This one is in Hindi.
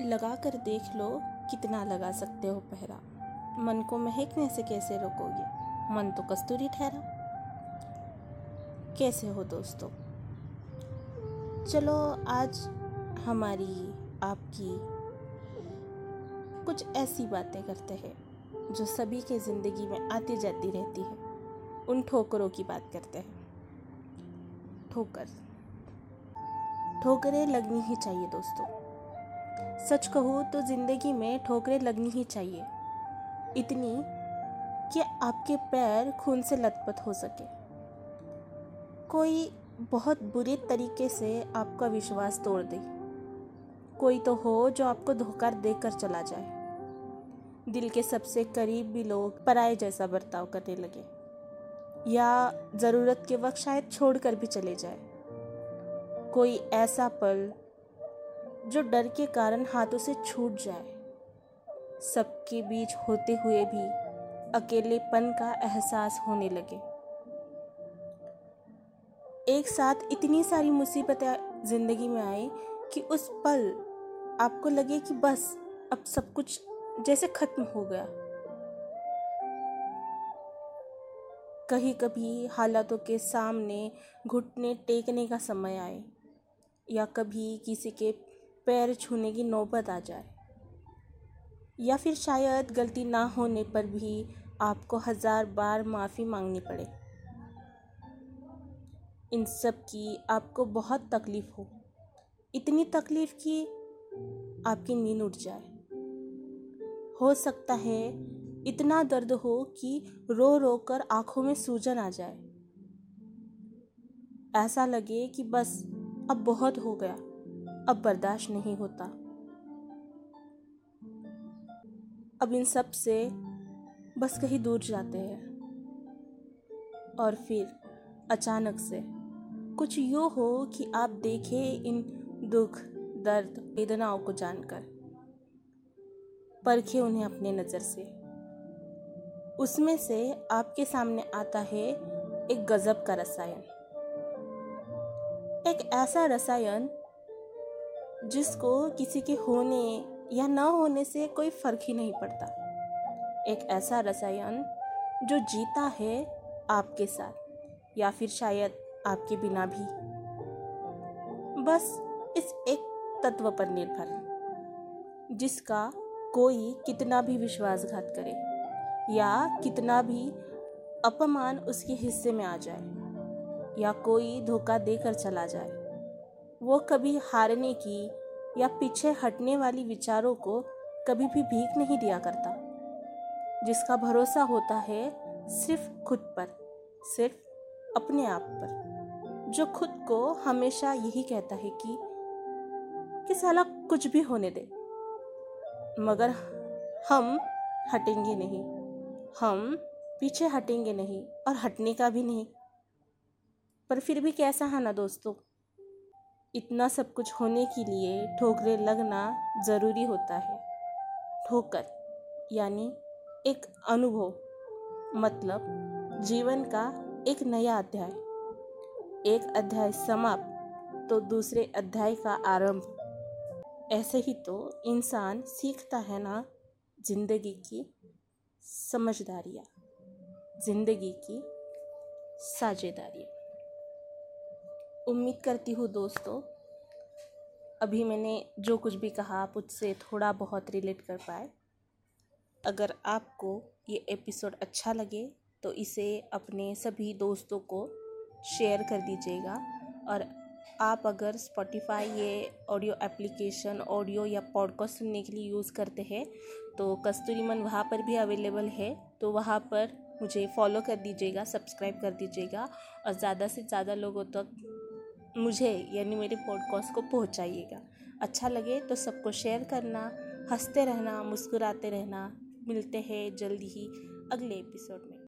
लगा कर देख लो कितना लगा सकते हो पहरा। मन को महकने से कैसे रोकोगे? मन तो कस्तूरी ठहरा। कैसे हो दोस्तों? चलो आज हमारी आपकी कुछ ऐसी बातें करते हैं जो सभी के ज़िंदगी में आती जाती रहती है। उन ठोकरों की बात करते हैं। ठोकर। ठोकरें लगनी ही चाहिए दोस्तों। सच कहूँ तो ज़िंदगी में ठोकरें लगनी ही चाहिए। इतनी कि आपके पैर खून से लथपथ हो सके। कोई बहुत बुरे तरीके से आपका विश्वास तोड़ दे। कोई तो हो जो आपको धोखा देकर चला जाए। दिल के सबसे करीब भी लोग पराए जैसा बर्ताव करने लगे। या ज़रूरत के वक्त शायद छोड़कर भी चले जाए। कोई ऐसा पल जो डर के कारण हाथों से छूट जाए। सबके बीच होते हुए भी अकेलेपन का एहसास होने लगे। एक साथ इतनी सारी मुसीबतें ज़िंदगी में आई कि उस पल आपको लगे कि बस, अब सब कुछ जैसे ख़त्म हो गया। कहीं कभी हालातों के सामने घुटने टेकने का समय आए, या कभी किसी के पैर छूने की नौबत आ जाए। या फिर शायद गलती ना होने पर भी आपको हज़ार बार माफ़ी मांगनी पड़े। इन सब की आपको बहुत तकलीफ़ हो। इतनी तकलीफ़ कि आपकी नींद उठ जाए। हो सकता है इतना दर्द हो कि रो रो कर आँखों में सूजन आ जाए। ऐसा लगे कि बस अब बहुत हो गया। अब बर्दाश्त नहीं होता। अब इन सबसे बस कहीं दूर जाते हैं। और फिर अचानक से कुछ यूँ हो कि आप देखें इन दुख, दर्द, वेदनाओं को जानकर। परखे उन्हें अपने नज़र से। उसमें से आपके सामने आता है एक गज़ब का रसायन। एक ऐसा रसायन जिसको किसी के होने या ना होने से कोई फ़र्क ही नहीं पड़ता। एक ऐसा रसायन जो जीता है आपके साथ, या फिर शायद आपके बिना भी। बस इस एक तत्व पर निर्भर जिसका कोई कितना भी विश्वासघात करे, या कितना भी अपमान उसके हिस्से में आ जाए, या कोई धोखा देकर चला जाए। वो कभी हारने की या पीछे हटने वाली विचारों को कभी भी भीख नहीं दिया करता। जिसका भरोसा होता है सिर्फ़ खुद पर, सिर्फ़ अपने आप पर। जो खुद को हमेशा यही कहता है कि कि साला कुछ भी होने दे। मगर हम हटेंगे नहीं। हम पीछे हटेंगे नहीं और हटने का भी नहीं। पर फिर भी कैसा है ना दोस्तों? इतना सब कुछ होने के लिए ठोकरें लगना ज़रूरी होता है। ठोकर, यानी एक अनुभव मतलब जीवन का एक नया अध्याय। एक अध्याय समाप्त तो दूसरे अध्याय का आरंभ। ऐसे ही तो इंसान सीखता है ना ज़िंदगी की समझदारियाँ, ज़िंदगी की साझेदारियाँ उम्मीद करती हूँ दोस्तों, अभी मैंने जो कुछ भी कहा आप उससे थोड़ा बहुत रिलेट कर पाए। अगर आपको ये एपिसोड अच्छा लगे तो इसे अपने सभी दोस्तों को शेयर कर दीजिएगा। और आप अगर स्पॉटिफाई ये ऑडियो एप्लीकेशन, ऑडियो या पॉडकास्ट सुनने के लिए यूज़ करते हैं तो कस्तूरी मन वहाँ पर भी अवेलेबल है तो वहाँ पर मुझे फॉलो कर दीजिएगा, सब्सक्राइब कर दीजिएगा। और ज़्यादा से ज़्यादा लोगों तक मुझे, यानी मेरे पॉडकास्ट को पहुँचाइएगा। अच्छा लगे तो सबको शेयर करना, हँसते रहना, मुस्कुराते रहना। मिलते हैं जल्दी ही अगले एपिसोड में।